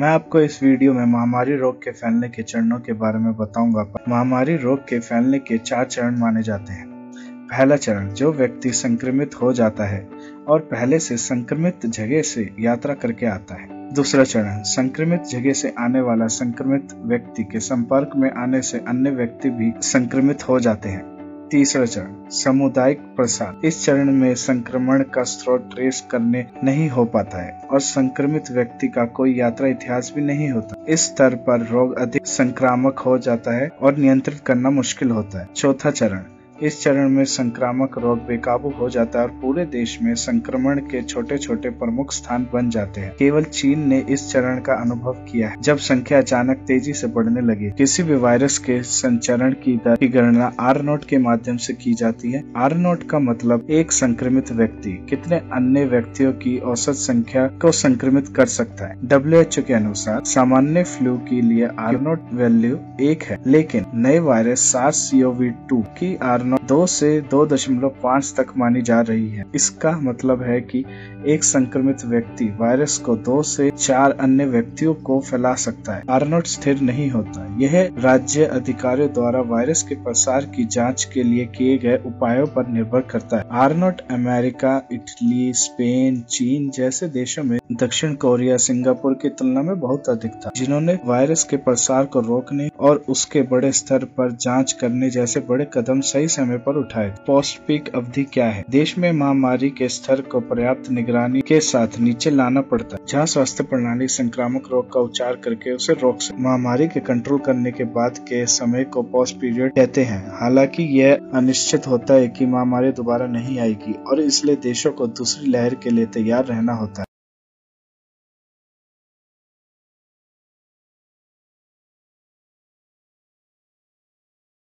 मैं आपको इस वीडियो में महामारी रोग के फैलने के चरणों के बारे में बताऊँगा महामारी रोग के फैलने के चार चरण माने जाते हैं। पहला चरण, जो व्यक्ति संक्रमित हो जाता है और पहले से संक्रमित जगह से यात्रा करके आता है। दूसरा चरण, संक्रमित जगह से आने वाला संक्रमित व्यक्ति के संपर्क में आने से अन्य व्यक्ति भी संक्रमित हो जाते हैं। तीसरा चरण, सामुदायिक प्रसार इस चरण में संक्रमण का स्रोत ट्रेस करने नहीं हो पाता है और संक्रमित व्यक्ति का कोई यात्रा इतिहास भी नहीं होता। इस स्तर पर रोग अधिक संक्रामक हो जाता है और नियंत्रित करना मुश्किल होता है। चौथा चरण इस चरण में संक्रामक रोग बेकाबू हो जाता है और पूरे देश में संक्रमण के छोटे छोटे प्रमुख स्थान बन जाते हैं। केवल चीन ने इस चरण का अनुभव किया है, जब संख्या अचानक तेज़ी से बढ़ने लगी। किसी भी वायरस के संचरण की दर की गणना आर नोट के माध्यम से की जाती है। आर नोट का मतलब एक संक्रमित व्यक्ति, कितने अन्य व्यक्तियों की औसत संख्या को संक्रमित कर सकता है। डब्ल्यूएचओ के अनुसार, सामान्य फ्लू के लिए आर नोट वैल्यू एक है, लेकिन नए वायरस सार्स टू की आर दो से दो दशमलव पाँच तक मानी जा रही है। इसका मतलब है कि एक संक्रमित व्यक्ति वायरस को दो से चार अन्य व्यक्तियों को फैला सकता है। आरनोट स्थिर नहीं होता। यह राज्य अधिकारियों द्वारा वायरस के प्रसार की जाँच के लिए किए गए उपायों पर निर्भर करता है। आरनोट अमेरिका, इटली, स्पेन, चीन जैसे देशों में दक्षिण कोरिया, सिंगापुर की तुलना में बहुत अधिक था, जिन्होंने वायरस के प्रसार को रोकने और उसके बड़े स्तर पर जाँच करने जैसे बड़े कदम सही समय पर उठाए। पोस्ट पीक अवधि क्या है? देश में महामारी के स्तर को पर्याप्त निगरानी के साथ नीचे लाना पड़ता है। जहाँ स्वास्थ्य प्रणाली संक्रामक रोग का उपचार करके उसे रोक सके। महामारी के कंट्रोल करने के बाद के समय को पोस्ट पीरियड कहते हैं। हालाँकि यह अनिश्चित होता है कि महामारी दोबारा नहीं आएगी और इसलिए देशों को दूसरी लहर के लिए तैयार रहना होता है।